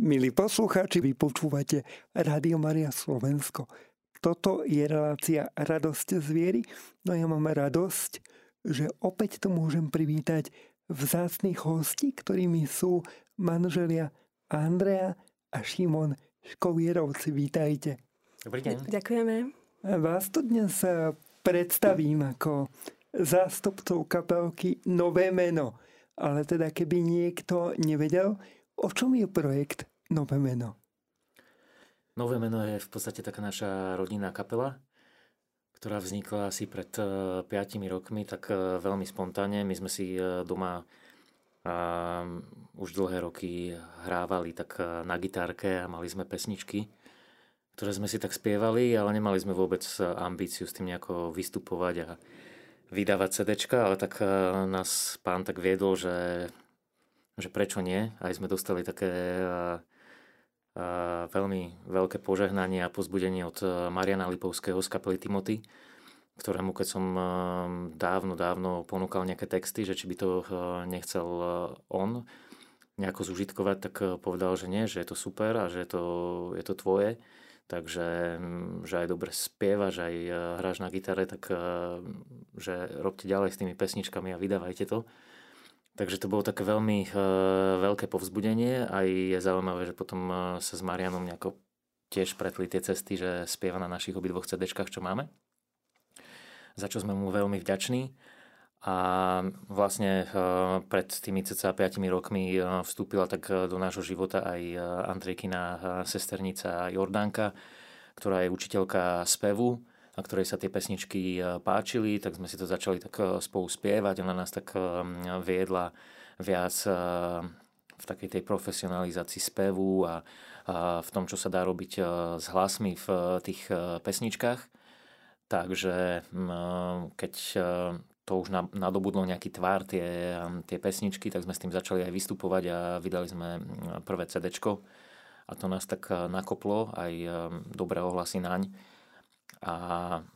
Milí poslucháči, vy počúvate Rádio Maria Slovensko. Toto je relácia Radosť z viery. No ja mám radosť, že opäť tu môžem privítať vzácných hostí, ktorými sú manželia Andrea a Šimon Škovierovci. Vítajte. Dobrý deň. Ďakujeme. Vás tu dnes eh, predstavím ako zástupcov kapelky Nové meno. Ale teda keby niekto nevedel, o čom je projekt Nové meno? Nové meno je v podstate taká naša rodinná kapela, ktorá vznikla asi pred 5 eh, rokmi, tak eh, veľmi spontánne. My sme si eh, doma už dlhé roky hrávali tak na gitárke a mali sme pesničky, ktoré sme si tak spievali, ale nemali sme vôbec ambíciu s tým nejako vystupovať a vydávať CDčka, ale tak nás pán tak viedol, že, že prečo nie. Aj sme dostali také veľmi veľké požehnanie a pozbudenie od eh, Mariana Lipovského z kapely Timothy, ktorému keď som eh, dávno, dávno ponúkal nejaké texty, že či by to eh, nechcel on nejako zužitkovať, tak povedal, že nie, že je to super a že je to, je to tvoje. Takže mm, že aj dobre spievaš, aj hráš na gitare, tak že robte ďalej s tými pesničkami a vydávajte to. Takže to bolo také veľmi uh, veľké povzbudenie. Aj je zaujímavé, že potom uh, sa s Marianom nejako tiež pretli tie cesty, že spieva na našich obidvoch CDčkách, čo máme. Za čo sme mu veľmi vďační. A vlastne uh, pred tými cca 5 rokmi vstúpila tak do nášho života aj Andrejkina sesternica Jordánka, ktorá je učiteľka spevu na ktorej sa tie pesničky e, páčili, tak sme si to začali tak e, spolu spievať. Ona nás tak e, viedla viac v takej tej profesionalizácii spevu a v tom, čo sa dá robiť s hlasmi v tých pesničkách. Takže keď to už nadobudlo nejaký tvár tie, tie pesničky, tak sme s tým začali aj vystupovať a vydali sme prvé CD. A to nás tak nakoplo, aj dobré ohlasy naň a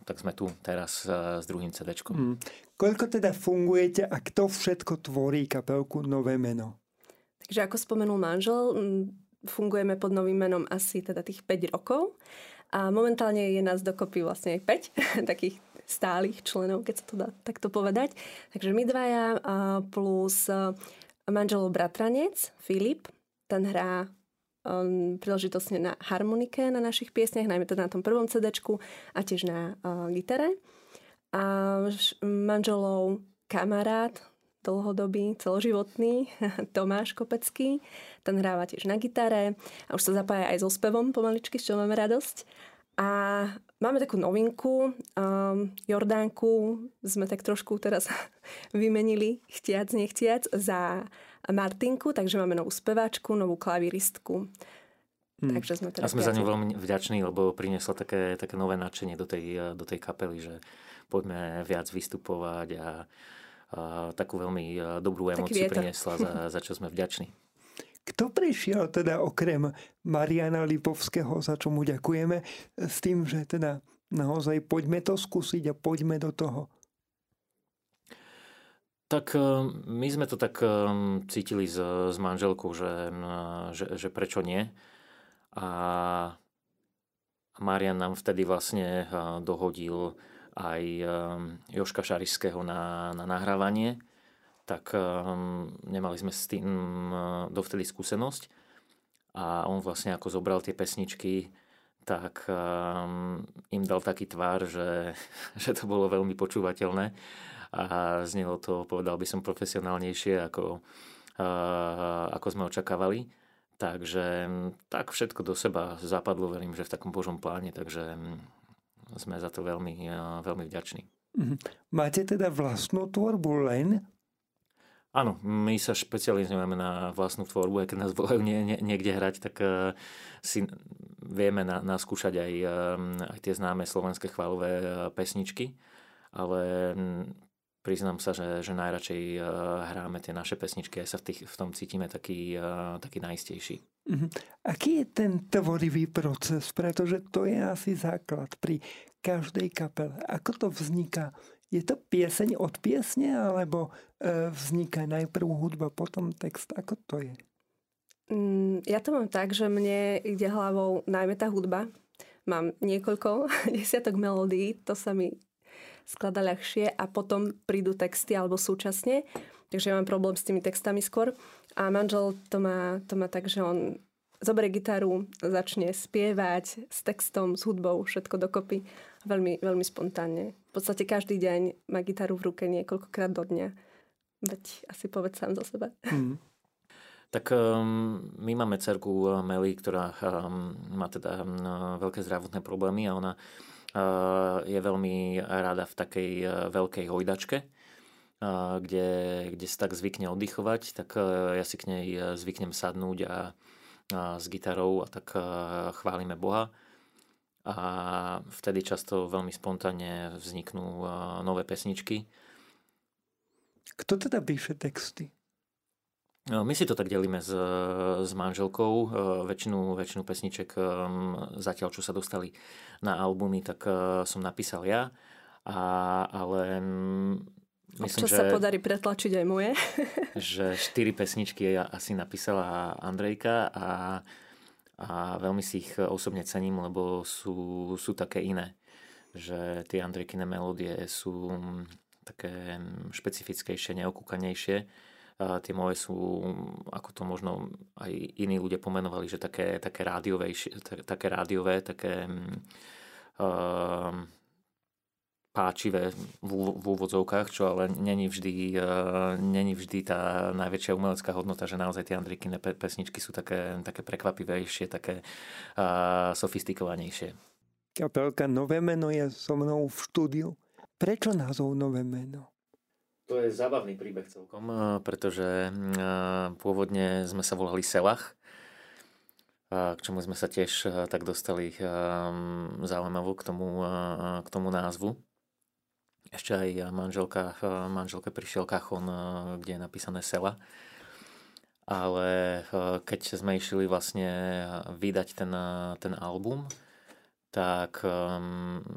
tak sme tu teraz e, s druhým CD. Mm. Koľko teda fungujete a kto všetko tvorí kapelku Nové meno? Takže ako spomenul manžel, fungujeme pod novým menom asi teda tých 5 rokov a momentálne je nás dokopy vlastne aj 5 takých stálych členov, keď sa to dá takto povedať. Takže my dvaja plus e, manželov bratranec Filip, ten hrá um, príležitosne na harmonike na našich piesniach, najmä teda na tom prvom CD a tiež na uh, gitare. A manželov kamarát, dlhodobý, celoživotný, Tomáš Kopecký. Ten hráva tiež na gitare a už sa zapája aj so spevom pomaličky, z čo máme radosť. A máme takú novinku, um, Jordánku sme tak trošku teraz vymenili, chtiac, nechtiac, za Martinku, takže máme novú speváčku, novú klaviristku. Hmm. Takže sme teda a sme za ňu veľmi vďační, lebo priniesla také, také nové nadšenie do tej, do tej kapely, že poďme viac vystupovať a, a takú veľmi dobrú emociu priniesla, za, za čo sme vďační. Kto prišiel teda okrem Mariana Lipovského, za čo mu ďakujeme, s tým, že teda naozaj poďme to skúsiť a poďme do toho? Tak eh, my sme to tak eh, cítili s, s manželkou, že, eh, že, že prečo nie. A Marian nám vtedy vlastne dohodil aj Joška Šarišského na, na nahrávanie, tak nemali sme s tým dovtedy skúsenosť. A on vlastne ako zobral tie pesničky, tak im dal taký tvár, že, že to bolo veľmi počúvateľné a znelo to, povedal by som, profesionálnejšie, ako, ako sme očakávali. Takže tak všetko do seba zapadlo, verím, že v takom Božom pláne, takže sme za to veľmi, veľmi vďační. Mhm. Máte teda vlastnú tvorbu len? Áno, my sa špecializujeme na vlastnú tvorbu, aj keď nás volajú nie, nie, niekde hrať, tak uh, si vieme na, naskúšať aj, uh, aj tie známe slovenské chválové uh, pesničky, ale priznám sa, že, že najradšej uh, hráme tie naše pesničky, aj sa v, tých, v tom cítime taký, uh, taký najistejší. Uh-huh. Aký je ten tvorivý proces? Pretože to je asi základ pri každej kapele. Ako to vzniká? Je to pieseň od piesne, alebo uh, vzniká najprv hudba, potom text? Ako to je? Mm, ja to mám tak, že mne ide hlavou najmä tá hudba. Mám niekoľko desiatok melódií, to sa mi sklada ľahšie a potom prídu texty alebo súčasne. Takže ja mám problém s tými textami skôr. A manžel to má, to má tak, že on zoberie gitaru, začne spievať s textom, s hudbou, všetko dokopy. Veľmi, veľmi spontánne. V podstate každý deň má gitaru v ruke niekoľkokrát do dňa. Veď asi povedz sám za seba. Mm. Tak um, my máme cerku Meli, ktorá um, má teda um, veľké zdravotné problémy a ona je veľmi rada v takej uh, veľkej hojdačke, uh, kde, kde sa tak zvykne oddychovať, tak ja si k nej zvyknem sadnúť a, a s gitarou a tak chválime Boha. A vtedy často veľmi spontánne vzniknú nové pesničky. Kto teda píše texty? No, my si to tak delíme s, s manželkou. E, väčšinu, väčšinu pesniček e, zatiaľ, čo sa dostali na albumy, tak e, som napísal ja. A, ale myslím, Občas že, sa podarí pretlačiť aj moje. že štyri pesničky ja asi napísala Andrejka a, a veľmi si ich osobne cením, lebo sú, sú také iné. Že tie Andrejkine melódie sú také špecifickejšie, neokúkanejšie tie moje sú, ako to možno aj iní ľudia pomenovali, že také, také, také rádiové, také uh, páčivé v, úvodzovkách, čo ale není vždy, uh, není vždy tá najväčšia umelecká hodnota, že naozaj tie Andrikine pesničky sú také, také prekvapivejšie, také uh, sofistikovanejšie. Kapelka Nové meno je so mnou v štúdiu. Prečo názov Nové meno? To je zábavný príbeh celkom, pretože pôvodne sme sa volali Selach, k čomu sme sa tiež tak dostali zaujímavo k tomu, k tomu názvu. Ešte aj manželka, manželke prišiel kachon, kde je napísané Sela. Ale keď sme išli vlastne vydať ten, ten album, tak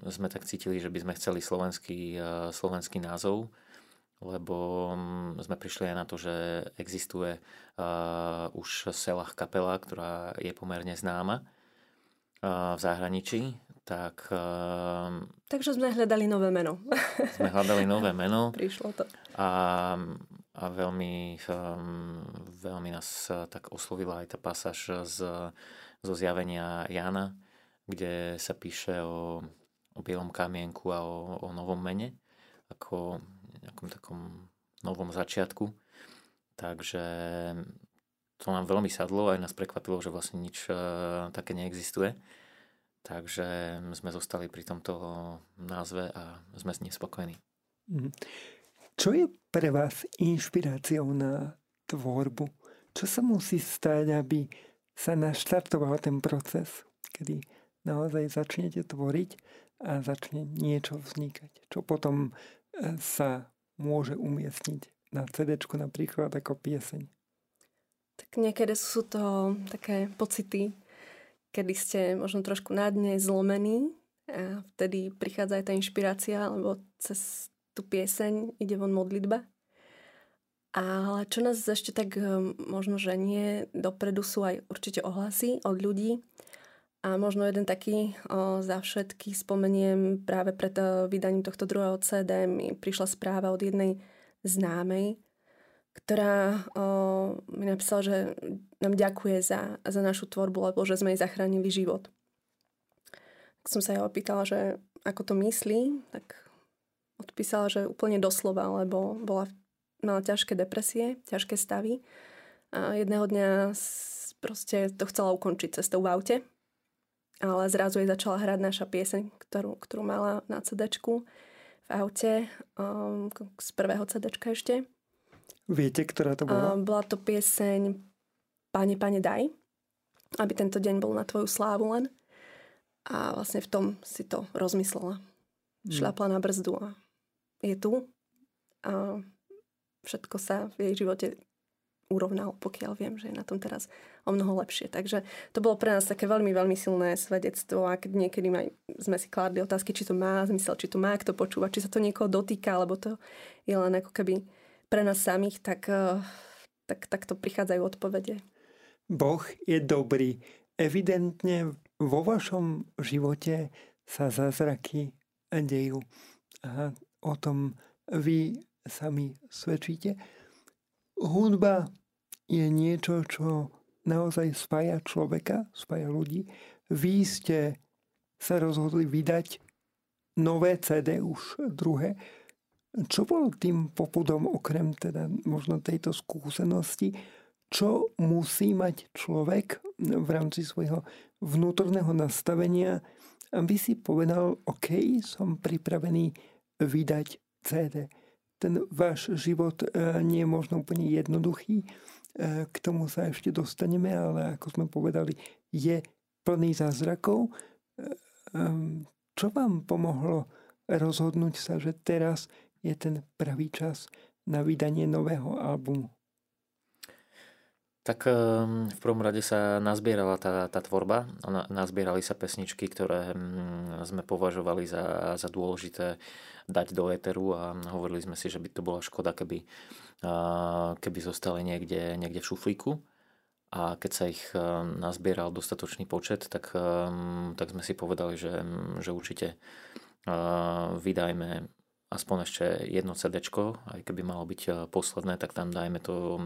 sme tak cítili, že by sme chceli slovenský, slovenský názov lebo mm, sme prišli aj na to, že existuje uh, už Selach kapela, ktorá je pomerne známa uh, v zahraničí. Tak, uh, Takže sme hľadali nové meno. sme hľadali nové meno. Prišlo to. A, a veľmi, um, veľmi nás tak oslovila aj tá pasáž z, zo zjavenia Jana, kde sa píše o, o bielom kamienku a o, o novom mene, ako nejakom takom novom začiatku. Takže to nám veľmi sadlo, aj nás prekvapilo, že vlastne nič uh, také neexistuje. Takže sme zostali pri tomto názve a sme s ním spokojní. Mhm. Čo je pre vás inšpiráciou na tvorbu? Čo sa musí stať, aby sa naštartoval ten proces, kedy naozaj začnete tvoriť a začne niečo vznikať, čo potom e, sa môže umiestniť na CD napríklad ako pieseň? Tak niekedy sú to také pocity, kedy ste možno trošku na dne zlomení a vtedy prichádza aj tá inšpirácia, alebo cez tú pieseň ide von modlitba. Ale čo nás ešte tak hm, možno ženie dopredu sú aj určite ohlasy od ľudí, a možno jeden taký o, za všetky spomeniem práve pred vydaním tohto druhého CD mi prišla správa od jednej známej, ktorá o, mi napísala, že nám ďakuje za, za našu tvorbu, lebo že sme jej zachránili život. Tak som sa jej opýtala, že ako to myslí, tak odpísala, že úplne doslova, lebo bola, mala ťažké depresie, ťažké stavy. A jedného dňa proste to chcela ukončiť cestou v aute ale zrazu jej začala hrať naša pieseň, ktorú, ktorú mala na cd v aute um, z prvého cd ešte. Viete, ktorá to bola? Um, bola to pieseň Pane, pane, daj, aby tento deň bol na tvoju slávu len. A vlastne v tom si to rozmyslela. Hmm. Šľapla na brzdu a je tu. A všetko sa v jej živote urovnal, pokiaľ viem, že je na tom teraz o mnoho lepšie. Takže to bolo pre nás také veľmi, veľmi silné svedectvo a niekedy maj, sme si kládli otázky, či to má zmysel, či to má kto počúvať, či sa to niekoho dotýka, alebo to je len ako keby pre nás samých, tak, eh, tak, tak to prichádzajú odpovede. Boh je dobrý. Evidentne vo vašom živote sa zázraky dejú. A o tom vy sami svedčíte. Hudba je niečo, čo naozaj spája človeka, spája ľudí. Vy ste sa rozhodli vydať nové CD, už druhé. Čo bol tým popudom, okrem teda možno tejto skúsenosti, čo musí mať človek v rámci svojho vnútorného nastavenia, aby si povedal, OK, som pripravený vydať CD. Ten váš život e, nie je možno úplne jednoduchý, k tomu sa ešte dostaneme, ale ako sme povedali, je plný zázrakov. E, čo vám pomohlo rozhodnúť sa, že teraz je ten pravý čas na vydanie nového albumu? Tak v prvom rade sa nazbierala tá, tá tvorba, nazbierali sa pesničky, ktoré sme považovali za, za dôležité dať do éteru a hovorili sme si, že by to bola škoda, keby keby zostali niekde, niekde v šuflíku. A keď sa ich e, nazbieral dostatočný počet, tak, e, tak sme si povedali, že, že určite vydajme aspoň ešte jedno CD, aj keby malo byť posledné, tak tam dajme to,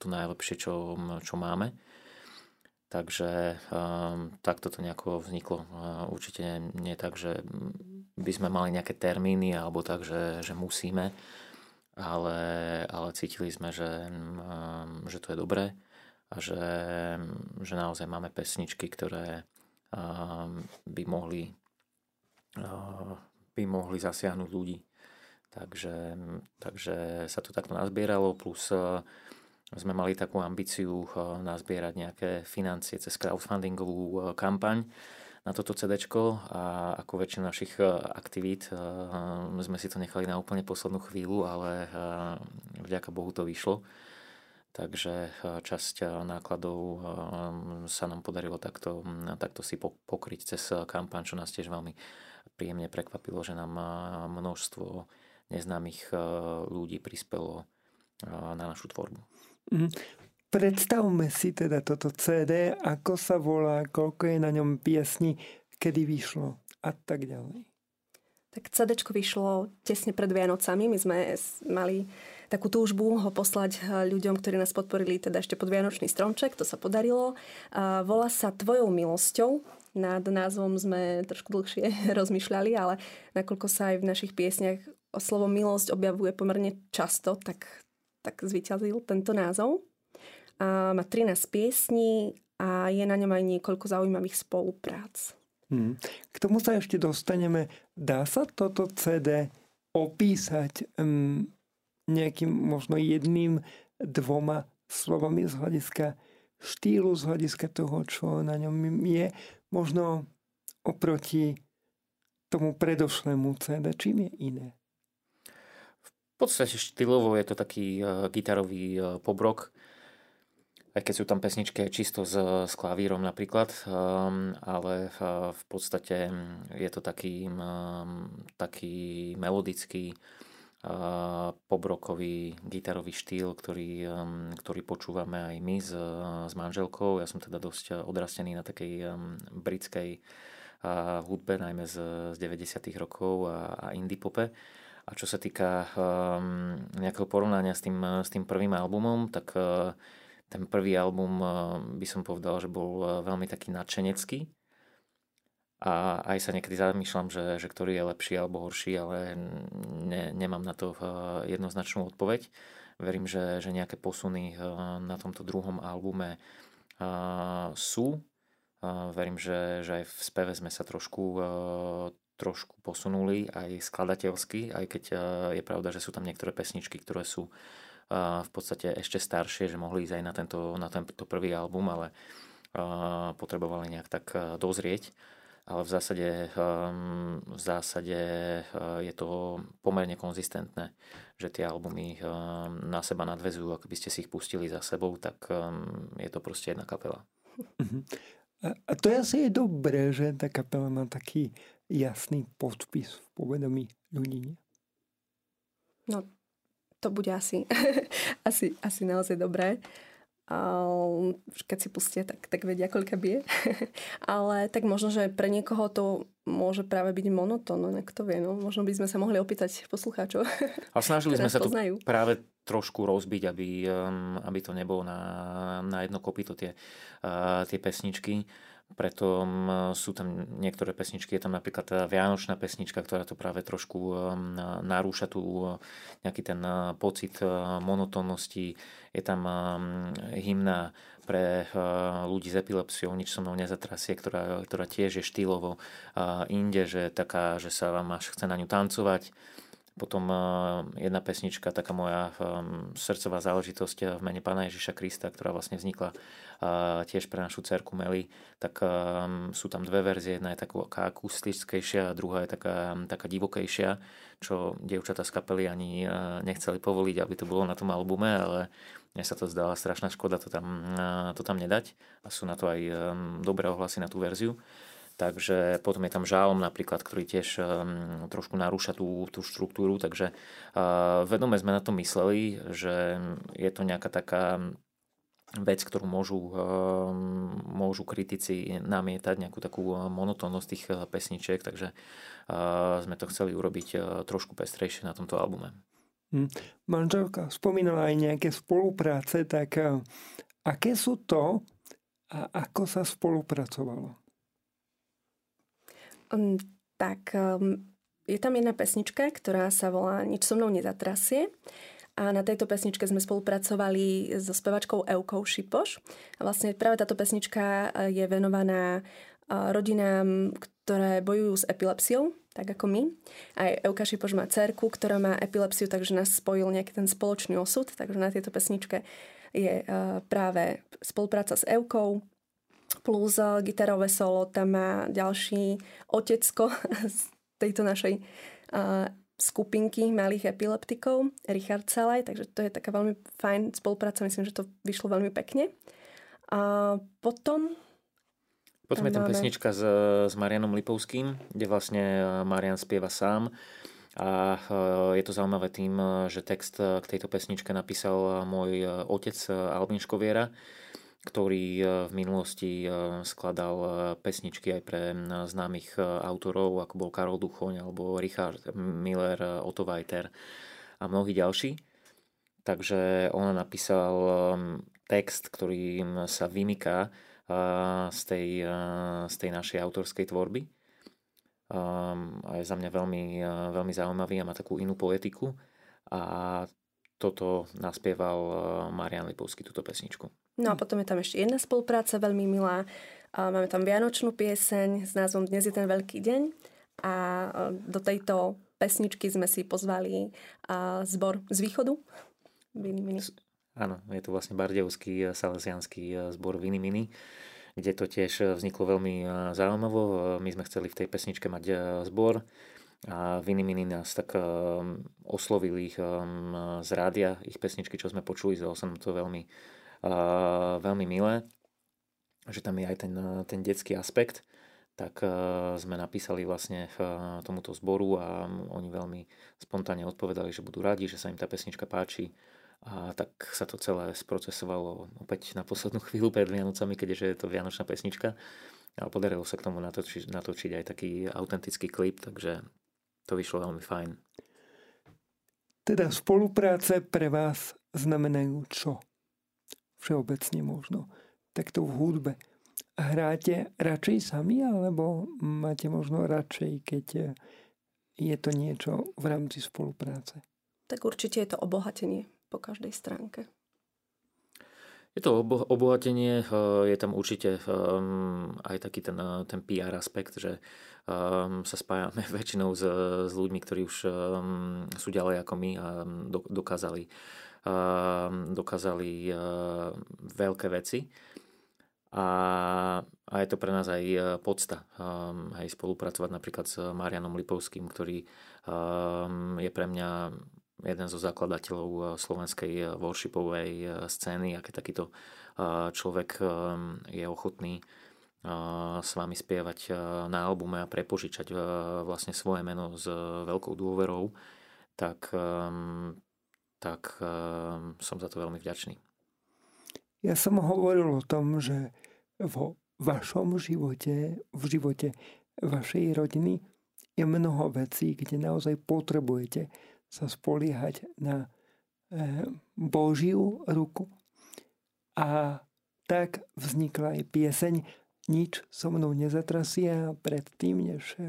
to najlepšie, čo, čo máme. Takže takto to nejako vzniklo. Určite nie tak, že by sme mali nejaké termíny alebo tak, že, že musíme ale, ale cítili sme, že, mm, že to je dobré a že, že naozaj máme pesničky, ktoré by mohli, by mohli zasiahnuť ľudí. Takže, takže sa to takto nazbieralo, plus sme mali takú ambíciu nazbierať nejaké financie cez crowdfundingovú kampaň, na toto CD a ako väčšina našich e, aktivít e, sme si to nechali na úplne poslednú chvíľu, ale e, vďaka Bohu to vyšlo. Takže časť nákladov sa nám podarilo takto, takto si pokryť cez kampaň, čo nás tiež veľmi príjemne prekvapilo, že nám množstvo neznámych ľudí prispelo na našu tvorbu. Mhm. Predstavme si teda toto CD, ako sa volá, koľko je na ňom piesni, kedy vyšlo a tak ďalej. Tak CD vyšlo tesne pred Vianocami. My sme mali takú túžbu ho poslať eh, ľuďom, ktorí nás podporili teda ešte pod Vianočný stromček. To sa podarilo. A volá sa Tvojou milosťou. Nad názvom sme trošku dlhšie rozmýšľali, ale nakoľko sa aj v našich piesniach slovo milosť objavuje pomerne často, tak, tak zvyťazil tento názov a má 13 piesní a je na ňom aj niekoľko zaujímavých spoluprác. Hmm. K tomu sa ešte dostaneme. Dá sa toto CD opísať um, nejakým možno jedným, dvoma slovami z hľadiska štýlu, z hľadiska toho, čo na ňom je, možno oproti tomu predošlému CD, čím je iné? V podstate štýlovo je to taký uh, gitarový uh, pobrok, aj keď sú tam pesničky čisto s, s klavírom napríklad, um, ale uh, v podstate mm, je to taký, um, taký melodický uh, pobrokový gitarový štýl, ktorý, um, ktorý počúvame aj my s, s manželkou. Ja som teda dosť odrastený na takej um, britskej uh, hudbe, najmä z, z 90. rokov a, a indie pope. A čo sa týka um, nejakého porovnania s tým, s tým prvým albumom, tak uh, ten prvý album eh, by som povedal, že bol eh, veľmi taký nadšenecký. A aj sa niekedy zamýšľam, že, že ktorý je lepší alebo horší, ale ne, nemám na to eh, jednoznačnú odpoveď. Verím, že, že nejaké posuny na tomto druhom albume sú. Verím, že, že aj v speve sme sa trošku, trošku posunuli aj skladateľsky, aj keď je pravda, že sú tam niektoré pesničky, ktoré sú v podstate ešte staršie, že mohli ísť aj na tento, na tento prvý album, ale potrebovali nejak tak dozrieť. Ale v zásade, v zásade je to pomerne konzistentné, že tie albumy na seba nadvezujú, ak by ste si ich pustili za sebou, tak je to proste jedna kapela. Mhm. A to asi je dobré, že tá kapela má taký jasný podpis v povedomí ľudí. No to bude asi, asi, asi naozaj dobré. keď si pustia, tak, tak vedia, koľka bije. Ale tak možno, že pre niekoho to môže práve byť monotónne, kto vie, no. Možno by sme sa mohli opýtať poslucháčov. A snažili sme sa tu práve trošku rozbiť, aby, um, aby to nebolo na, na jedno kopito tie, uh, tie pesničky preto sú tam niektoré pesničky, je tam napríklad tá Vianočná pesnička, ktorá to práve trošku um, narúša tu uh, nejaký ten uh, pocit monotónnosti. Je tam um, hymna pre ľudí s epilepsiou, nič so mnou nezatrasie, ktorá, ktorá tiež je štýlovo inde, že taká, že sa vám až chce na ňu tancovať. Potom jedna pesnička, taká moja um, srdcová záležitosť v mene Pána Ježiša Krista, ktorá vlastne vznikla tiež pre našu cerku Meli, tak sú tam dve verzie. Jedna je taká akustickejšia a druhá je taká, taká divokejšia, čo dievčata z kapely ani nechceli povoliť, aby to bolo na tom albume, ale mne sa to zdala strašná škoda to tam, to tam nedať a sú na to aj dobré ohlasy na tú verziu. Takže potom je tam žálom napríklad, ktorý tiež um, trošku narúša tú, tú štruktúru, takže uh, vedome sme na to mysleli, že je to nejaká taká vec, ktorú môžu, um, môžu kritici namietať, nejakú takú monotónnosť tých uh, pesničiek, takže uh, sme to chceli urobiť trošku pestrejšie na tomto albume. Hm. Manželka spomínala aj nejaké spolupráce, tak aké sú to a ako sa spolupracovalo? Tak je tam jedna pesnička, ktorá sa volá Nič so mnou nezatrasie. A na tejto pesničke sme spolupracovali so spevačkou Eukou Šipoš. A vlastne práve táto pesnička je venovaná rodinám, ktoré bojujú s epilepsiou, tak ako my. Aj Euka Šipoš má cerku, ktorá má epilepsiu, takže nás spojil nejaký ten spoločný osud. Takže na tejto pesničke je práve spolupráca s Eukou, plus gitarové solo tam má ďalší otecko z tejto našej skupinky malých epileptikov, Richard Salaj, takže to je taká veľmi fajn spolupráca, myslím, že to vyšlo veľmi pekne. A potom... Potom je tam máme... pesnička s, s Marianom Lipovským, kde vlastne eh, Marian spieva sám. A je to zaujímavé tým, že text k tejto pesničke napísal môj otec Albin Škoviera ktorý e, v minulosti e, skladal e, pesničky aj pre známych autorov, ako bol Karol Duchoň alebo Richard Miller, Otto Weiter a mnohí ďalší. Takže on napísal text, ktorým sa vymyká z tej, z tej našej autorskej tvorby. A je za mňa veľmi, veľmi zaujímavý a má takú inú poetiku. A toto naspieval Marian Lipovský, túto pesničku. No a potom je tam ešte jedna spolupráca veľmi milá. Máme tam Vianočnú pieseň s názvom Dnes je ten veľký deň a do tejto pesničky sme si pozvali zbor z východu. Vini Mini. Áno, je to vlastne bardevský salesianský zbor Vini Mini, kde to tiež vzniklo veľmi zaujímavo. My sme chceli v tej pesničke mať zbor a Vini Mini nás tak oslovili ich z rádia, ich pesničky, čo sme počuli, zdalo sa nám to veľmi veľmi milé, že tam je aj ten, ten detský aspekt, tak sme napísali vlastne tomuto zboru a oni veľmi spontánne odpovedali, že budú radi, že sa im tá pesnička páči a tak sa to celé sprocesovalo opäť na poslednú chvíľu pred Vianocami, keďže je to Vianočná pesnička. Ale podarilo sa k tomu natočiť, natočiť aj taký autentický klip, takže to vyšlo veľmi fajn. Teda spolupráce pre vás znamenajú čo? Všeobecne možno, takto v hudbe. Hráte radšej sami, alebo máte možno radšej, keď je to niečo v rámci spolupráce? Tak určite je to obohatenie po každej stránke. Je to obo- obohatenie, eh, je tam určite um, aj taký ten, eh, ten PR aspekt, že sa spájame väčšinou s, s ľuďmi, ktorí už sú ďalej ako my a do, dokázali dokázali ehm, veľké veci. A, a je to pre nás aj e, podsta aj spolupracovať napríklad s Marianom Lipovským, ktorý je pre mňa jeden zo zakladateľov slovenskej worshipovej scény, aké takýto uh, človek je ochotný s vami spievať na albume a prepožičať vlastne svoje meno s veľkou dôverou, tak tak uh, som za to veľmi vďačný. Ja som hovoril o tom, že vo vašom živote, v živote vašej rodiny je mnoho vecí, kde naozaj potrebujete sa spoliehať na eh, Božiu ruku. A tak vznikla aj pieseň Nič so mnou nezatrasie a predtým, než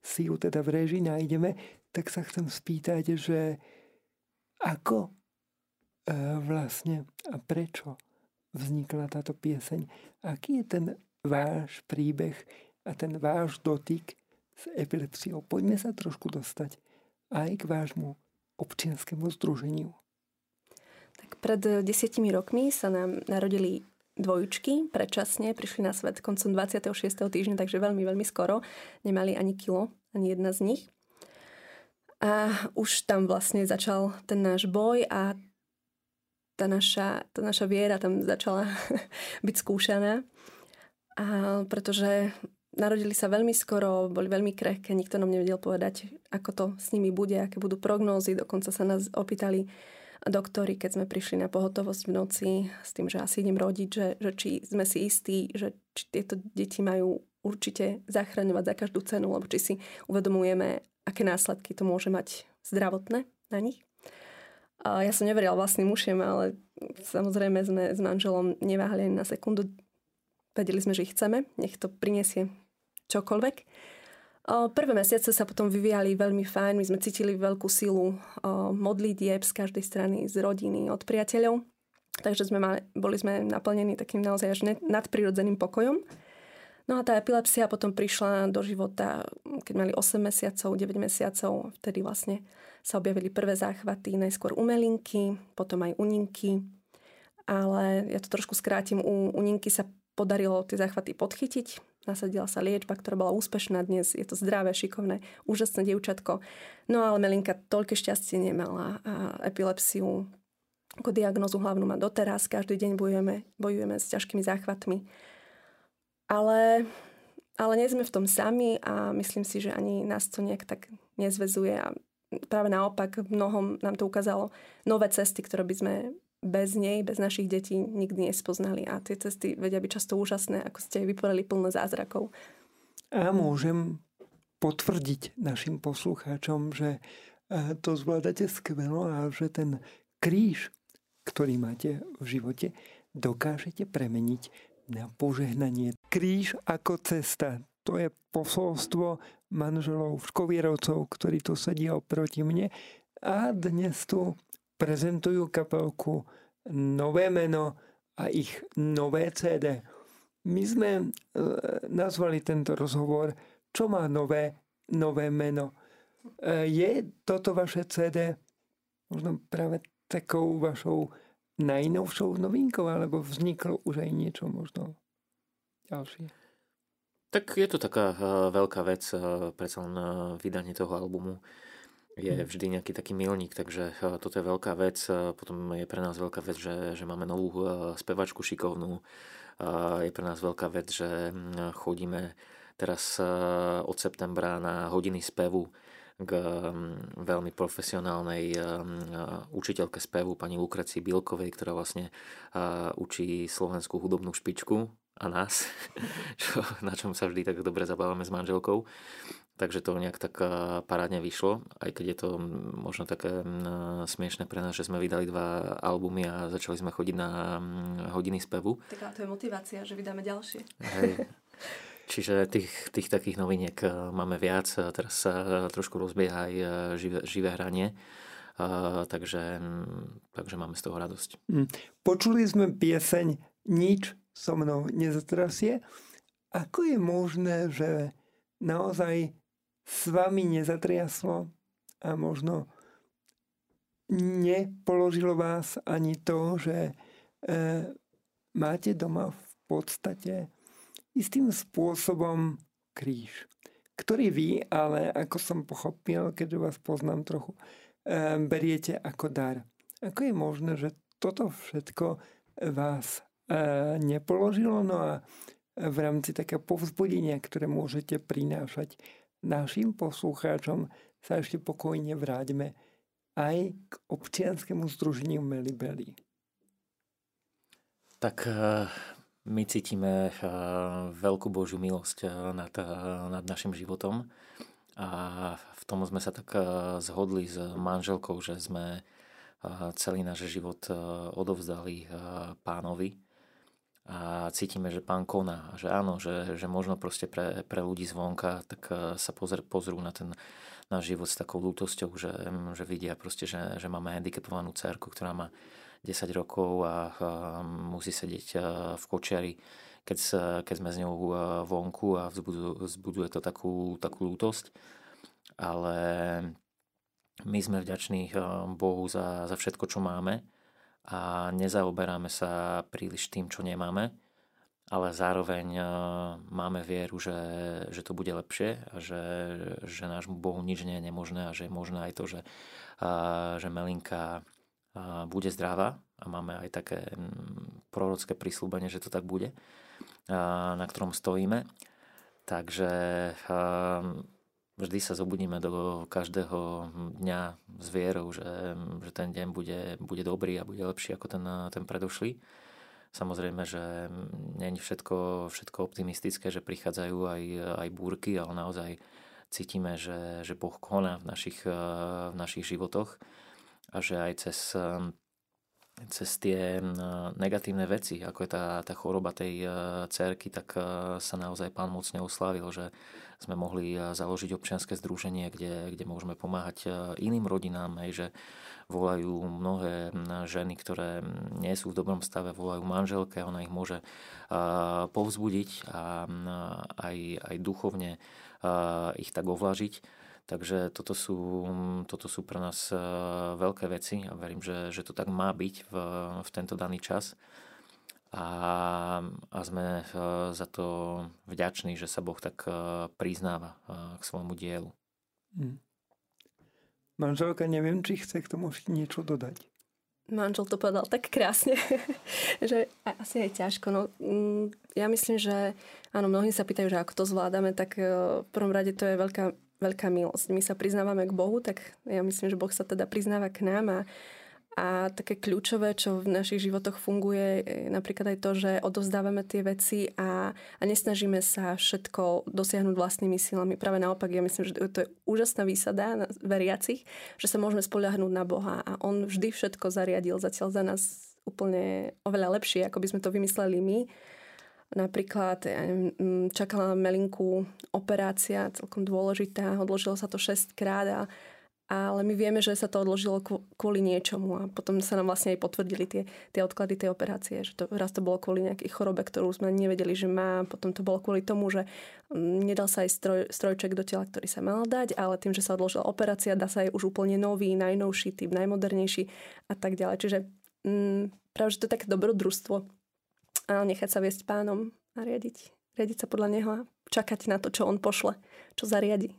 si ju teda v režii nájdeme, tak sa chcem spýtať, že ako eh, vlastne a prečo vznikla táto pieseň? Aký je ten váš príbeh a ten váš dotyk s epilepsiou? Poďme sa trošku dostať aj k vášmu občianskému združeniu. Tak pred desiatimi rokmi sa nám narodili dvojučky predčasne, prišli na svet koncom 26. týždňa, takže veľmi, veľmi skoro. Nemali ani kilo, ani jedna z nich. A už tam vlastne začal ten náš boj a tá naša, tá naša viera tam začala byť skúšaná. A pretože narodili sa veľmi skoro, boli veľmi krehké, nikto nám nevedel povedať, ako to s nimi bude, aké budú prognózy. Dokonca sa nás opýtali doktori, keď sme prišli na pohotovosť v noci s tým, že asi idem rodiť, že, že či sme si istí, že či tieto deti majú určite zachraňovať za každú cenu, lebo či si uvedomujeme, aké následky to môže mať zdravotné na nich. A ja som neverila vlastným ušiem, ale samozrejme sme s manželom neváhali ani na sekundu. Vedeli sme, že ich chceme, nech to prinesie čokoľvek. Prvé mesiace sa potom vyvíjali veľmi fajn, my sme cítili veľkú silu modlitieb z každej strany, z rodiny, od priateľov. Takže sme mali, boli sme naplnení takým naozaj až nadprirodzeným pokojom. No a tá epilepsia potom prišla do života, keď mali 8 mesiacov, 9 mesiacov, vtedy vlastne sa objavili prvé záchvaty, najskôr umelinky, potom aj uninky. Ale ja to trošku skrátim, u uninky sa podarilo tie záchvaty podchytiť, nasadila sa liečba, ktorá bola úspešná dnes, je to zdravé, šikovné, úžasné dievčatko. No ale Melinka toľké šťastie nemala a epilepsiu ako diagnozu hlavnú má doteraz, každý deň bojujeme, bojujeme s ťažkými záchvatmi. Ale, ale nie sme v tom sami a myslím si, že ani nás to nejak tak nezvezuje a práve naopak mnohom nám to ukázalo nové cesty, ktoré by sme bez nej, bez našich detí nikdy nespoznali. A tie cesty vedia byť často úžasné, ako ste vyporali plné zázrakov. A môžem potvrdiť našim poslucháčom, že eh, to zvládate skvelo a že ten kríž, ktorý máte v živote, dokážete premeniť na požehnanie. Kríž ako cesta. To je posolstvo manželov škovierovcov, ktorí tu sedia oproti mne a dnes tu prezentujú kapelku Nové meno a ich nové CD. My sme e, nazvali tento rozhovor Čo má nové, nové meno. E, je toto vaše CD možno práve takou vašou najnovšou novinkou, alebo vzniklo už aj niečo možno ďalšie? Tak je to taká uh, veľká vec, uh, predsa len uh, vydanie toho albumu je mhm. vždy nejaký taký milník, takže toto je veľká vec. Potom je pre nás veľká vec, že, že máme novú spevačku šikovnú. Je pre nás veľká vec, že uh, chodíme teraz od septembra na hodiny spevu k mm, veľmi profesionálnej mm, učiteľke spevu pani Lukreci Bilkovej, ktorá vlastne učí slovenskú hudobnú špičku a nás, čo, na čom sa vždy tak dobre zabávame s manželkou. Takže to nejak tak parádne vyšlo, aj keď je to možno také smiešne pre nás, že sme vydali dva albumy a začali sme chodiť na hodiny spevu. Tak to je motivácia, že vydáme ďalšie. Hej. Čiže tých, tých takých noviniek máme viac. Teraz sa trošku rozbieha aj živé, živé hranie. Uh, takže, takže máme z toho radosť. Mm. Počuli sme pieseň Nič so mnou nezatrasie. Ako je možné, že naozaj s vami nezatriaslo a možno nepoložilo vás ani to, že e, máte doma v podstate istým spôsobom kríž, ktorý vy, ale ako som pochopil, keďže vás poznám trochu, eh, beriete ako dar. Ako je možné, že toto všetko vás nepoložilo? No a v rámci takého povzbudenia, ktoré môžete prinášať našim poslucháčom, sa ešte pokojne vráťme aj k občianskému združeniu Melibeli. Tak my cítime veľkú Božiu milosť nad, nad našim životom a v tom sme sa tak zhodli s manželkou, že sme celý náš život odovzdali pánovi a cítime, že pán koná, že áno, že, že možno proste pre, pre ľudí zvonka tak e, sa pozr, pozrú na ten náš život s takou lútosťou, že, že vidia proste, že, že máme handicapovanú cerku, ktorá má 10 rokov a, a musí sedieť e, v kočiari, keď, keď sme s ňou e, vonku a vzbuduje, vzbuduje to takú, takú lútosť. Ale my sme vďační Bohu za, za všetko, čo máme a nezaoberáme sa príliš tým, čo nemáme, ale zároveň e, máme vieru, že, že to bude lepšie a že, že nášmu Bohu nič nie je nemožné a že je možné aj to, že, že Melinka bude zdravá a máme aj také prorocké prísľubenie, že to tak bude, na ktorom stojíme. Takže vždy sa zobudíme do každého dňa s vierou, že, že ten deň bude, bude dobrý a bude lepší ako ten, ten predošlý. Samozrejme, že nie je všetko, všetko optimistické, že prichádzajú aj, aj búrky, ale naozaj cítime, že, že Boh koná v našich, v našich životoch a že aj cez, cez tie negatívne veci, ako je tá, tá choroba tej cerky, tak sa naozaj Pán mocne oslavil, že sme mohli eh, založiť občianske združenie, kde, kde môžeme pomáhať iným rodinám, aj že volajú mnohé ženy, ktoré nie sú v dobrom stave, volajú manželke, ona ich môže povzbudiť a aj, aj duchovne ich tak ovlažiť. Takže toto sú, toto sú pre nás veľké veci a verím, že, že to tak má byť v, v tento daný čas a, a sme e, za to vďační, že sa Boh tak e, priznáva k svojmu dielu. Hmm. Manželka, neviem, či chce k tomu niečo dodať. Manžel to povedal tak krásne, že asi je ťažko. No, mm, ja myslím, že áno, mnohí sa pýtajú, že ako to zvládame, tak v prvom rade to je veľká, veľká milosť. My sa priznávame k Bohu, tak ja myslím, že Boh sa teda priznáva k nám a a také kľúčové, čo v našich životoch funguje, je napríklad aj to, že odovzdávame tie veci a, a nesnažíme sa všetko dosiahnuť vlastnými silami. Práve naopak, ja myslím, že to je úžasná výsada na veriacich, že sa môžeme spoľahnúť na Boha a On vždy všetko zariadil zatiaľ za nás úplne oveľa lepšie, ako by sme to vymysleli my. Napríklad ja neviem, čakala Melinku operácia, celkom dôležitá, odložilo sa to 6 krát ale my vieme, že sa to odložilo kvôli niečomu a potom sa nám vlastne aj potvrdili tie, tie odklady tej operácie, že to, raz to bolo kvôli nejakej chorobe, ktorú sme nevedeli, že má, potom to bolo kvôli tomu, že nedal sa aj stroj, strojček do tela, ktorý sa mal dať, ale tým, že sa odložila operácia, dá sa aj už úplne nový, najnovší typ, najmodernejší a tak ďalej. Čiže mm, práve, že to je také dobrodružstvo a nechať sa viesť pánom a riadiť. Riadiť sa podľa neho a čakať na to, čo on pošle, čo zariadi.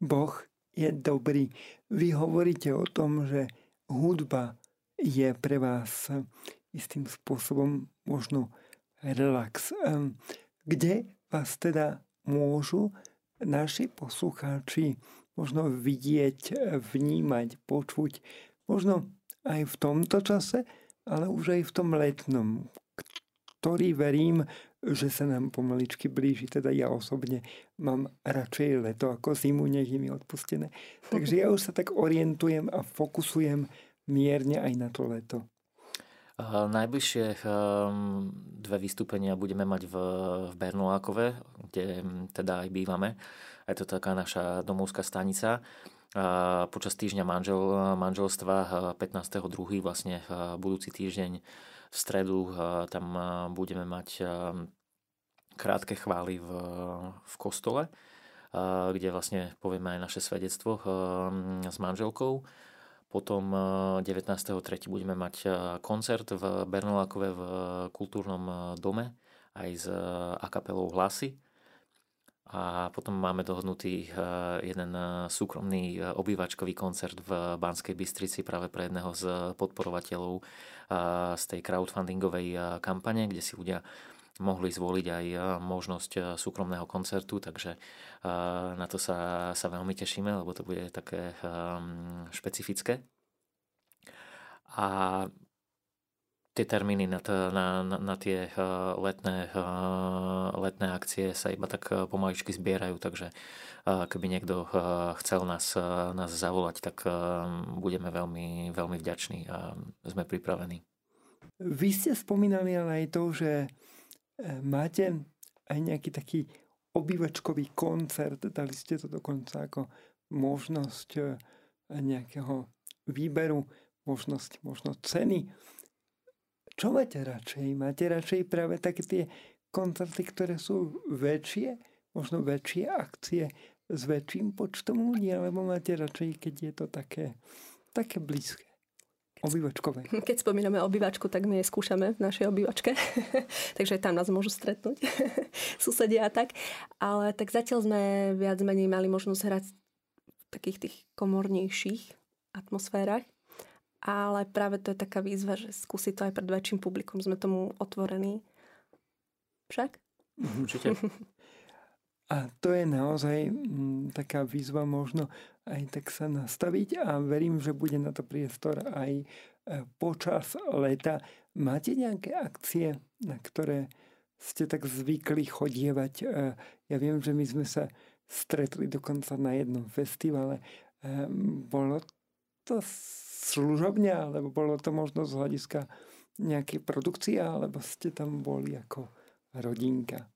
Boh je dobrý. Vy hovoríte o tom, že hudba je pre vás istým spôsobom možno relax. Kde vás teda môžu naši poslucháči možno vidieť, vnímať, počuť, možno aj v tomto čase, ale už aj v tom letnom, ktorý verím, že sa nám pomaličky blíži. Teda ja osobne mám radšej leto ako zimu, nech je mi odpustené. Takže ja už sa tak orientujem a fokusujem mierne aj na to leto. Najbližšie ehm, dve vystúpenia budeme mať v, v kde teda aj bývame. Je to taká naša domovská stanica. Počas týždňa manžel, manželstva 15.2. vlastne budúci týždeň v stredu tam budeme mať krátke chvály v, v kostole, kde vlastne povieme aj naše svedectvo s manželkou. Potom 19.3. budeme mať koncert v Bernolákove v kultúrnom dome aj s akapelou Hlasy. A potom máme dohodnutý jeden súkromný obývačkový koncert v Banskej Bystrici práve pre jedného z podporovateľov z tej crowdfundingovej kampane, kde si ľudia mohli zvoliť aj možnosť súkromného koncertu, takže na to sa, sa veľmi tešíme, lebo to bude také špecifické. A tie termíny na, na, na, na tie letné, letné akcie sa iba tak pomaličky zbierajú, takže keby niekto chcel nás, nás zavolať, tak budeme veľmi, veľmi vďační a sme pripravení. Vy ste spomínali ale aj to, že máte aj nejaký taký obývačkový koncert, dali ste to dokonca ako možnosť nejakého výberu, možnosť, možno ceny. Čo máte radšej? Máte radšej práve také tie koncerty, ktoré sú väčšie, možno väčšie akcie s väčším počtom ľudí, alebo máte radšej, keď je to také, také blízke? Obývačkové. Keď spomíname obývačku, tak my je skúšame v našej obývačke. Takže tam nás môžu stretnúť susedia a tak. Ale tak zatiaľ sme viac menej mali možnosť hrať v takých tých komornejších atmosférach. Ale práve to je taká výzva, že skúsiť to aj pred väčším publikom. Sme tomu otvorení. Však? Určite. A to je naozaj mm, taká výzva možno aj tak sa nastaviť a verím, že bude na to priestor aj e, počas leta. Máte nejaké akcie, na ktoré ste tak zvykli chodievať? E, ja viem, že my sme sa stretli dokonca na jednom festivale. E, bolo to služobne, alebo bolo to možno z hľadiska nejakej produkcie, alebo ste tam boli ako rodinka?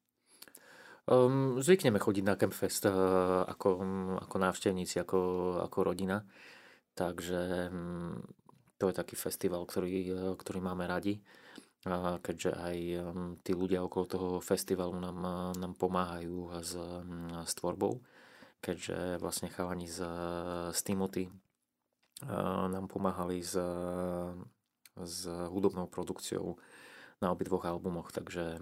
Um, zvykneme chodiť na Campfest uh, ako, um, ako návštevníci, ako, ako rodina. Takže um, to je taký festival, ktorý, uh, ktorý máme radi. Uh, keďže aj um, tí ľudia okolo toho festivalu nám, uh, nám pomáhajú s, s tvorbou. Keďže vlastne chalani z, z Timothy nám pomáhali s, s hudobnou produkciou na obidvoch albumoch, takže,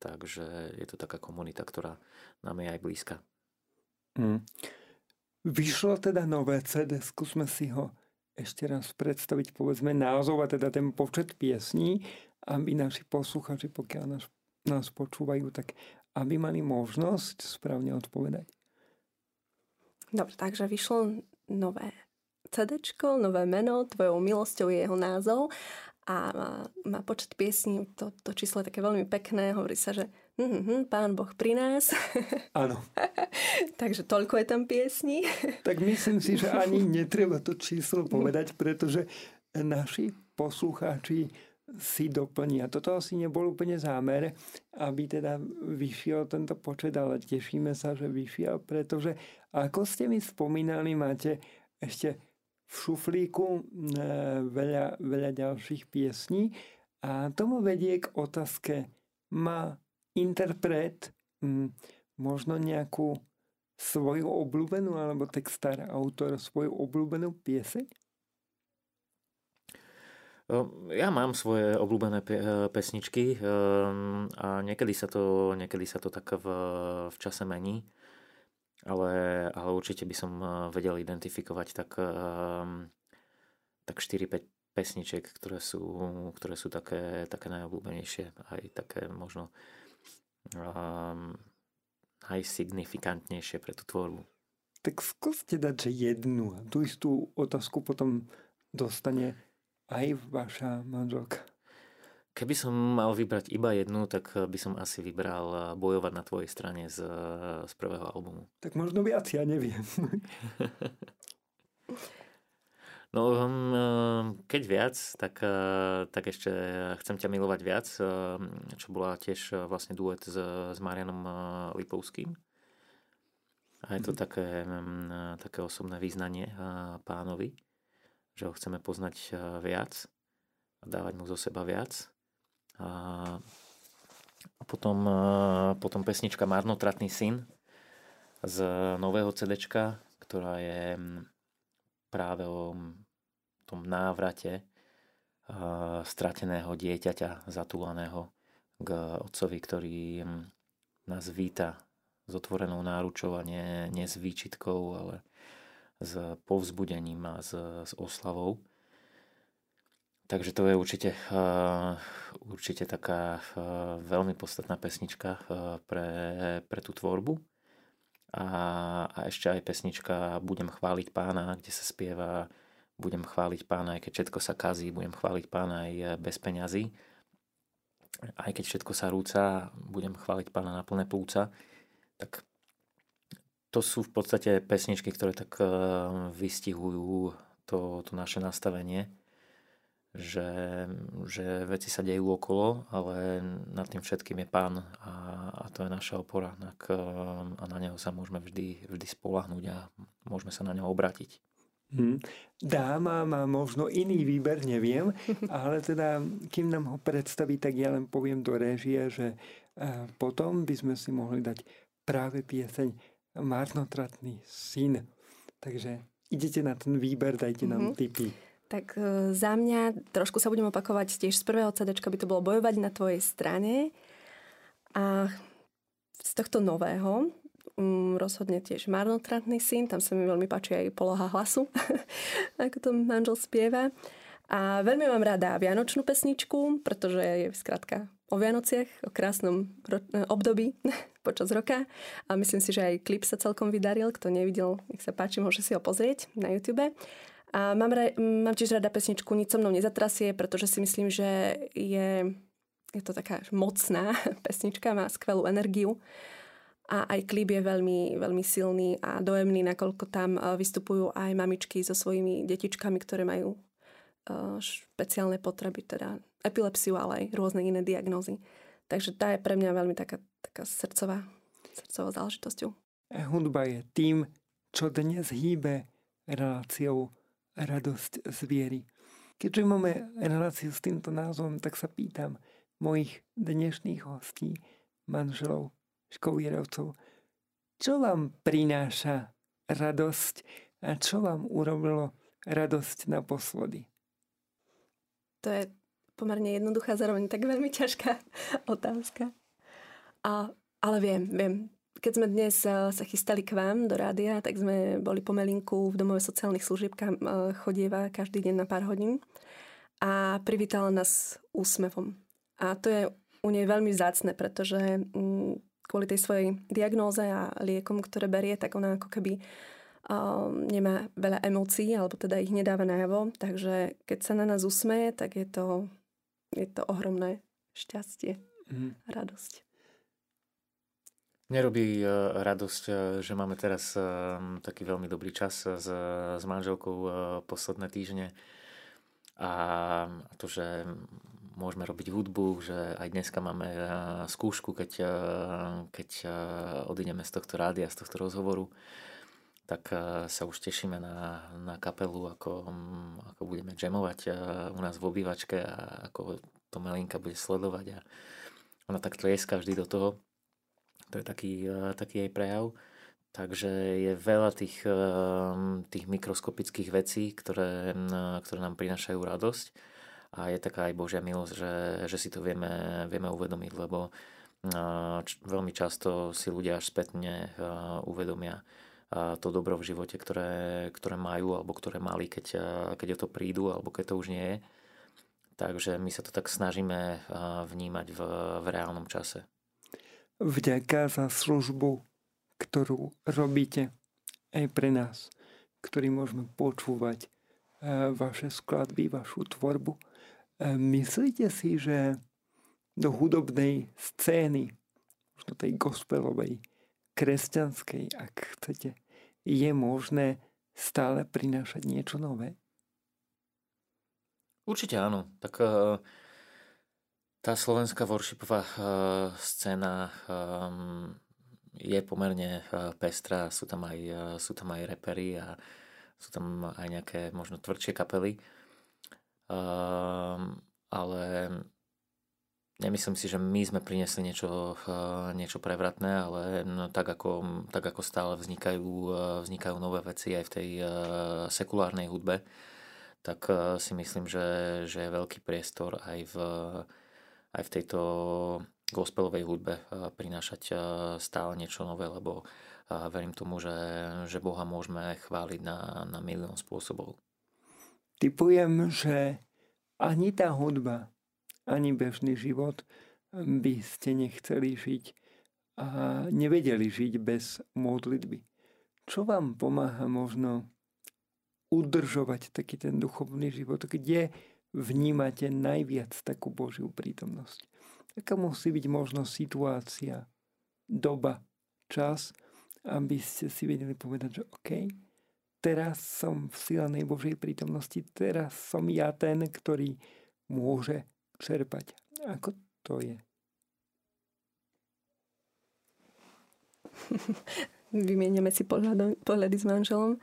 takže je to taká komunita, ktorá nám je aj blízka. Mm. Vyšlo teda nové CD, skúsme si ho ešte raz predstaviť, povedzme názov a teda ten počet piesní, aby naši posluchači, pokiaľ nás, nás počúvajú, tak aby mali možnosť správne odpovedať. Dobre, takže vyšlo nové CD, nové meno, tvojou milosťou je jeho názov a má, má počet piesní, to, to číslo je také veľmi pekné, hovorí sa, že hm, hm, hm, pán Boh pri nás. Áno. Takže toľko je tam piesní. tak myslím si, že ani netreba to číslo povedať, pretože naši poslucháči si doplnia. Toto asi nebol úplne zámer, aby teda vyšiel tento počet, ale tešíme sa, že vyšiel, pretože ako ste mi spomínali, máte ešte v šuflíku e, veľa, veľa ďalších piesní a tomu vedie k otázke, má interpret možno nejakú svoju obľúbenú alebo textár, autor svoju obľúbenú pieseň? Ja mám svoje obľúbené pesničky a niekedy sa to, niekedy sa to tak v, v čase mení ale, ale určite by som eh, vedel identifikovať tak, ehm, tak 4-5 pesničiek, ktoré sú, ktoré sú také, také najobľúbenejšie, aj také možno um, najsignifikantnejšie pre tú tvorbu. Tak skúste dať, že jednu tú istú otázku potom dostane aj vaša manželka. Keby som mal vybrať iba jednu, tak by som asi vybral bojovať na tvojej strane z, z prvého albumu. Tak možno viac, ja neviem. no, um, keď viac, tak, tak ešte chcem ťa milovať viac, čo bola tiež vlastne duet s, s Marianom Lipovským. A je to mm. také, um, také osobné význanie pánovi, že ho chceme poznať viac a dávať mu zo seba viac. A potom, potom pesnička Marnotratný syn z nového CD, ktorá je práve o tom návrate strateného dieťaťa zatúlaného k otcovi, ktorý nás víta s otvorenou náručou a nie, nie s výčitkou, ale s povzbudením a s, s oslavou. Takže to je určite, uh, určite taká uh, veľmi podstatná pesnička uh, pre, pre tú tvorbu. A, a ešte aj pesnička Budem chváliť pána, kde sa spieva budem chváliť pána, aj keď všetko sa kazí, budem chváliť pána aj bez peňazí. Aj keď všetko sa rúca, budem chváliť pána na plné plúca. Tak to sú v podstate pesničky, ktoré tak eh, vystihujú to, to naše nastavenie že, že veci sa dejú okolo, ale nad tým všetkým je pán a, a to je naša opora tak, a na neho sa môžeme vždy, vždy spolahnuť a môžeme sa na neho obrátiť. Hmm. Dáma má možno iný výber, neviem, ale teda, kým nám ho predstaví, tak ja len poviem do réžie, že potom by sme si mohli dať práve pieseň Marnotratný syn. Takže idete na ten výber, dajte nám mm-hmm. tipy. Tak e, za mňa trošku sa budem opakovať tiež z prvého CD by to bolo bojovať na tvojej strane. A z tohto nového um, rozhodne tiež marnotratný syn, tam sa mi veľmi páči aj poloha hlasu, ako to manžel spieva. A veľmi mám rada Vianočnú pesničku, pretože je skrátka o Vianociach, o krásnom ro- období počas roka. A myslím si, že aj klip sa celkom vydaril. Kto nevidel, nech sa páči, môže si ho pozrieť na YouTube. A mám, ra- mám tiež rada pesničku Nic so mnou nezatrasie, pretože si myslím, že je, je to taká mocná pesnička, má skvelú energiu. A aj klip je veľmi, veľmi silný a dojemný, nakoľko tam e, vystupujú aj mamičky so svojimi detičkami, ktoré majú e, špeciálne potreby, teda epilepsiu, ale aj rôzne iné diagnózy. Takže tá je pre mňa veľmi taká, taká srdcová, srdcová záležitosťou. Hudba je tým, čo dnes hýbe reláciou radosť z viery. Keďže máme reláciu s týmto názvom, tak sa pýtam mojich dnešných hostí, manželov, škovierovcov, čo vám prináša radosť a čo vám urobilo radosť naposledy? To je pomerne jednoduchá, zároveň tak veľmi ťažká otázka. A, ale viem, viem, keď sme dnes eh, sa chystali k vám do rádia, tak sme boli pomelinku v domove sociálnych služieb, kam eh, chodieva každý deň na pár hodín a privítala nás úsmevom. A to je u nej veľmi vzácne, pretože mm, kvôli tej svojej diagnóze a liekom, ktoré berie, tak ona ako keby um, nemá veľa emócií, alebo teda ich nedáva najavo. Takže keď sa na nás usmeje, tak je to, je to ohromné šťastie, mm. radosť. Nerobí e, radosť, e, že máme teraz e, taký veľmi dobrý čas s, s manželkou posledné týždne a to, že môžeme robiť hudbu, že aj dneska máme skúšku, keď, keď odídeme z tohto rádia, z tohto rozhovoru, tak sa už tešíme na, na kapelu, ako, ako budeme jamovať u nás v obývačke a ako to Melinka bude sledovať a ona tak tlieska vždy do toho. To je taký, eh, taký jej prejav. Takže je veľa tých, eh, tých mikroskopických vecí, ktoré, eh, ktoré nám prinášajú radosť. A je taká aj Božia milosť, že, že si to vieme, vieme uvedomiť, lebo veľmi často si ľudia až spätne uvedomia to dobro v živote, ktoré, ktoré majú alebo ktoré mali, keď, keď o to prídu alebo keď to už nie je. Takže my sa to tak snažíme vnímať v, v reálnom čase vďaka za službu, ktorú robíte aj pre nás, ktorí môžeme počúvať eh, vaše skladby, vašu tvorbu. Eh, myslíte si, že do hudobnej scény, do tej gospelovej, kresťanskej, ak chcete, je možné stále prinášať niečo nové? Určite áno. Tak uh tá slovenská worshipová uh, scéna um, je pomerne uh, pestrá, sú tam, aj, sú aj repery a sú tam aj nejaké možno tvrdšie kapely. Uh, ale nemyslím si, že my sme priniesli niečo, niečo prevratné, ale no, tak, ako, tak ako stále vznikajú, vznikajú nové veci aj v tej sekulárnej hudbe, tak si myslím, že, že je veľký priestor aj v aj v tejto gospelovej hudbe eh, prinášať eh, stále niečo nové, lebo eh, verím tomu, že, že Boha môžeme chváliť na, na milión spôsobov. Typujem, že ani tá hudba, ani bežný život by ste nechceli žiť a nevedeli žiť bez modlitby. Čo vám pomáha možno udržovať taký ten duchovný život, kde vnímate najviac takú Božiu prítomnosť. Aká musí byť možno situácia, doba, čas, aby ste si vedeli povedať, že OK, teraz som v silnej Božej prítomnosti, teraz som ja ten, ktorý môže čerpať. Ako to je? Vymieniame si pohľady s manželom.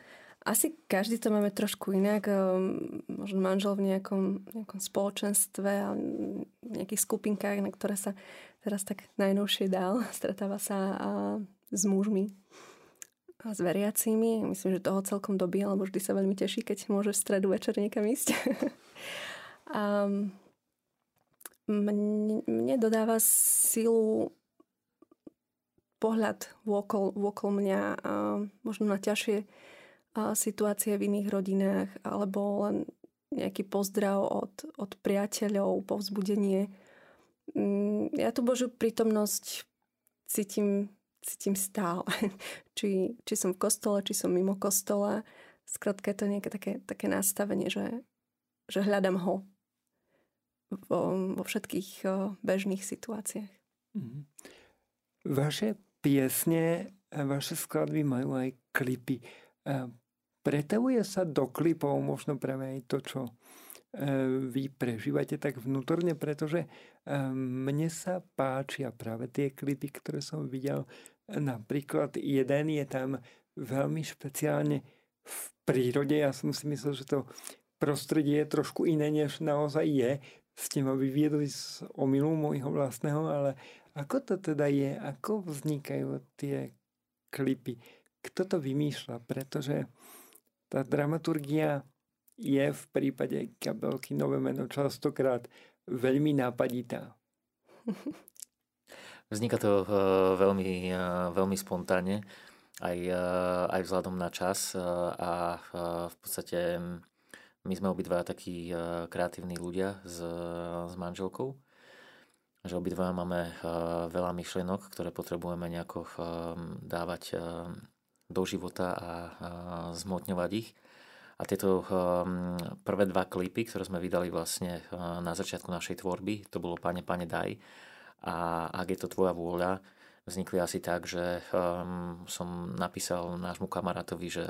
Asi každý to máme trošku inak. Ehm, možno manžel v nejakom, nejakom spoločenstve a nejakých skupinkách, na ktoré sa teraz tak najnovšie dal. Stretáva sa s mužmi a s veriacimi. Myslím, že toho celkom dobí, alebo vždy sa veľmi teší, keď môže v stredu večer niekam ísť. a mne, mne dodáva silu pohľad vôkol, vôkol mňa a možno na ťažšie situácie v iných rodinách alebo len nejaký pozdrav od, od priateľov, povzbudenie. Mm, ja tú Božiu prítomnosť cítim, cítim stále. či, či som v kostole, či som mimo kostola. Skrátka je to nejaké také, také nastavenie, že, že hľadám ho vo, vo všetkých bežných situáciách. Mm-hmm. Vaše piesne, vaše skladby majú aj klipy pretavuje sa do klipov možno práve aj to, čo e, vy prežívate tak vnútorne, pretože e, mne sa páčia práve tie klipy, ktoré som videl. Napríklad jeden je tam veľmi špeciálne v prírode. Ja som si myslel, že to prostredie je trošku iné, než naozaj je. Ste ma vyviedli z omilu môjho vlastného, ale ako to teda je? Ako vznikajú tie klipy? Kto to vymýšľa? Pretože tá dramaturgia je v prípade kabelky Nové meno častokrát veľmi nápaditá. Vzniká to uh, veľmi, uh, veľmi spontánne, aj, uh, aj vzhľadom na čas a v podstate my sme obidva takí kreatívni ľudia s, s manželkou, že obidva máme veľa myšlienok, ktoré potrebujeme nejako dávať do života a, zmotňovať ich. A tieto um, prvé dva klipy, ktoré sme vydali vlastne uh, na začiatku našej tvorby, to bolo Pane, Pane, daj. A ak je to tvoja vôľa, vznikli asi tak, že um, som napísal nášmu kamarátovi, že,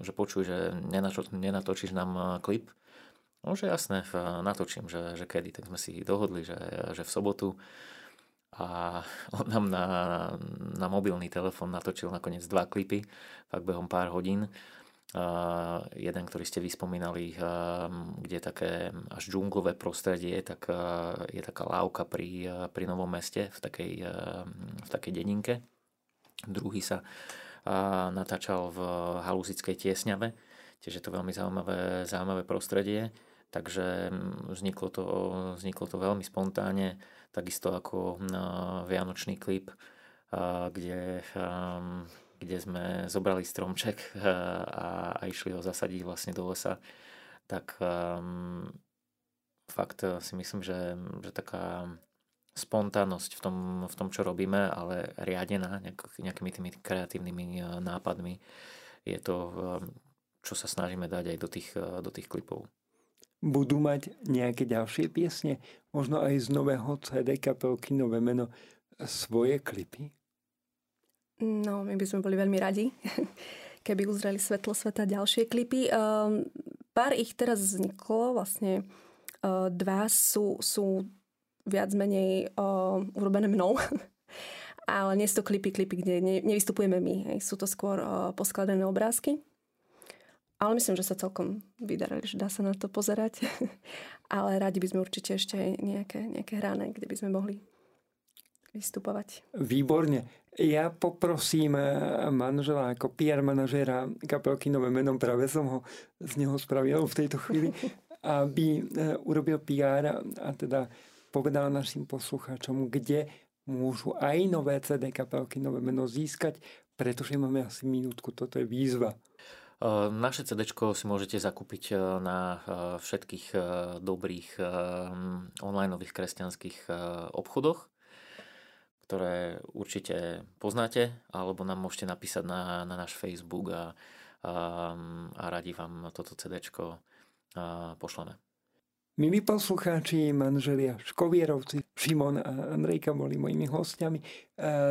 že počuj, že nenato, nenatočíš nám uh, klip. No, že jasné, natočím, že, že kedy. Tak sme si dohodli, že, že v sobotu a on nám na, na mobilný telefón natočil nakoniec dva klipy, fakt behom pár hodín. Uh, jeden, ktorý ste vyspomínali, uh, kde je také až džunglové prostredie, tak uh, je taká lávka pri, uh, pri Novom meste v takej, uh, v takej dedinke. Druhý sa uh, natáčal v Haluzickej tiesňave, tiež je to veľmi zaujímavé, zaujímavé prostredie, takže vzniklo to, vzniklo to veľmi spontánne takisto ako Vianočný klip, kde, kde sme zobrali stromček a, a išli ho zasadiť vlastne do lesa, tak fakt si myslím, že, že taká spontánnosť v tom, v tom, čo robíme, ale riadená nejakými tými kreatívnymi nápadmi, je to, čo sa snažíme dať aj do tých, do tých klipov budú mať nejaké ďalšie piesne, možno aj z nového CD kapelky Nové meno, svoje klipy? No, my by sme boli veľmi radi, keby uzreli svetlo sveta ďalšie klipy. Um, pár ich teraz vzniklo, vlastne uh, dva sú, sú viac menej uh, urobené mnou. Ale nie sú to klipy, klipy, kde ne, nevystupujeme my. Sú to skôr uh, poskladané obrázky. Ale myslím, že sa celkom vydarili, že dá sa na to pozerať. Ale radi by sme určite ešte aj nejaké, nejaké hrané, kde by sme mohli vystupovať. Výborne. Ja poprosím eh, manžela ako PR manažéra kapelky Nové menom, práve som ho z neho spravil v tejto chvíli, aby eh, urobil PR a teda povedal našim poslucháčom, kde môžu aj nové CD kapelky Nové meno získať, pretože máme asi minútku, toto je výzva. Naše CD si môžete zakúpiť na všetkých dobrých online kresťanských obchodoch, ktoré určite poznáte, alebo nám môžete napísať na, na náš Facebook a, a radi vám toto CD pošleme. Milí poslucháči, manželia Škovierovci, Šimon a Andrejka boli mojimi hostiami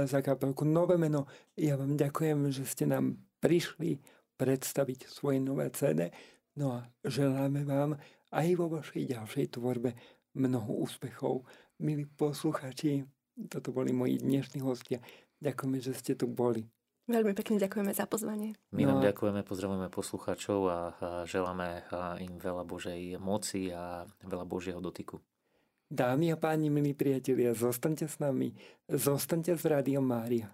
za kapelku Nové meno. Ja vám ďakujem, že ste nám prišli predstaviť svoje nové CD. No a želáme vám aj vo vašej ďalšej tvorbe mnoho úspechov. Milí poslucháči, toto boli moji dnešní hostia. Ďakujeme, že ste tu boli. Veľmi pekne ďakujeme za pozvanie. My vám no. ďakujeme, pozdravujeme poslucháčov a želáme im veľa Božej moci a veľa Božieho dotyku. Dámy a páni, milí priatelia, zostaňte s nami, zostaňte s Rádiom Mária.